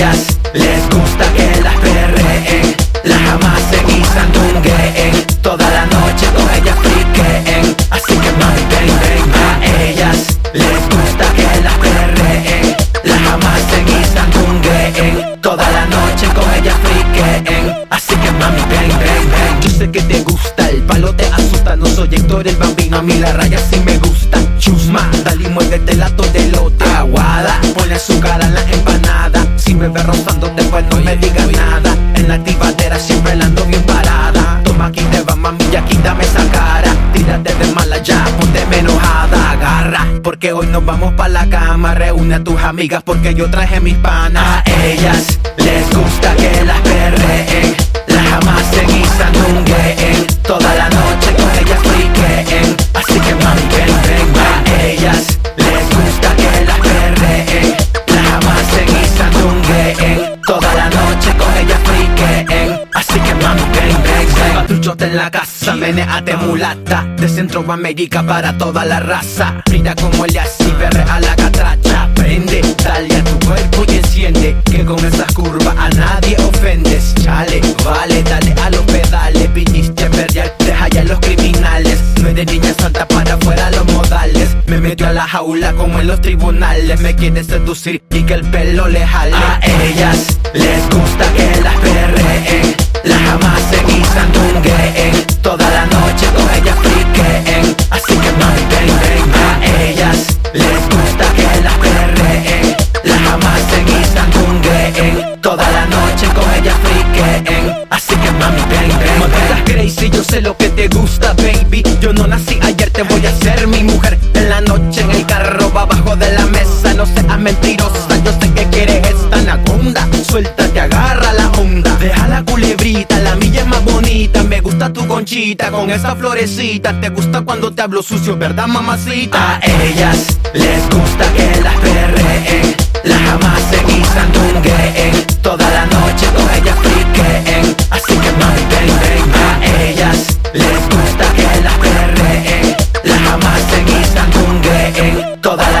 ellas. Les gusta que las perreen, las jamás y sandungueen, toda la noche con ellas friqueen, así que mami ven ven a ellas. Les gusta que las perreen, las jamás y sandungueen, toda la noche con ellas friqueen, así que mami ven ven ven. Yo sé que te gusta el palo te asusta, no soy Héctor el bambino, a mí la raya sí me gusta. Chusma, dale y muévete la de lote aguada, ponle azúcar a la me ves rozándote pues no me digas nada. En la activadera siempre la ando bien parada. Toma aquí te va mami y aquí dame esa cara. Tírate de mala ya, ponte enojada, agarra. Porque hoy nos vamos pa' la cama, reúne a tus amigas porque yo traje mis panas. A ellas les gusta que las perreen, las jamás se guisan nungueen. En la casa, meneate mulata, de Centroamérica para toda la raza. Mira como le así perre a la catracha, prende, dale a tu cuerpo y enciende, que con esas curvas a nadie ofendes. Chale, vale, dale a los pedales, viniste a perrear, deja ya los criminales. No eres niña santa para afuera los modales. Me metió a la jaula como en los tribunales. Me quiere seducir y que el pelo le jale. A ellas les gusta que sé lo que te gusta, baby. Yo no nací ayer, te voy a ser mi mujer. En la noche en el carro, va abajo de la mesa. No seas mentirosa, yo sé que quieres esta anaconda. Suéltate, agarra la onda. Deja la culebrita, la milla es más bonita. Me gusta tu conchita con esa florecita. Te gusta cuando te hablo sucio, ¿verdad, mamacita? A ellas les gusta que las perreen. Les gusta que la perreen La jamás en y sangungeen Toda la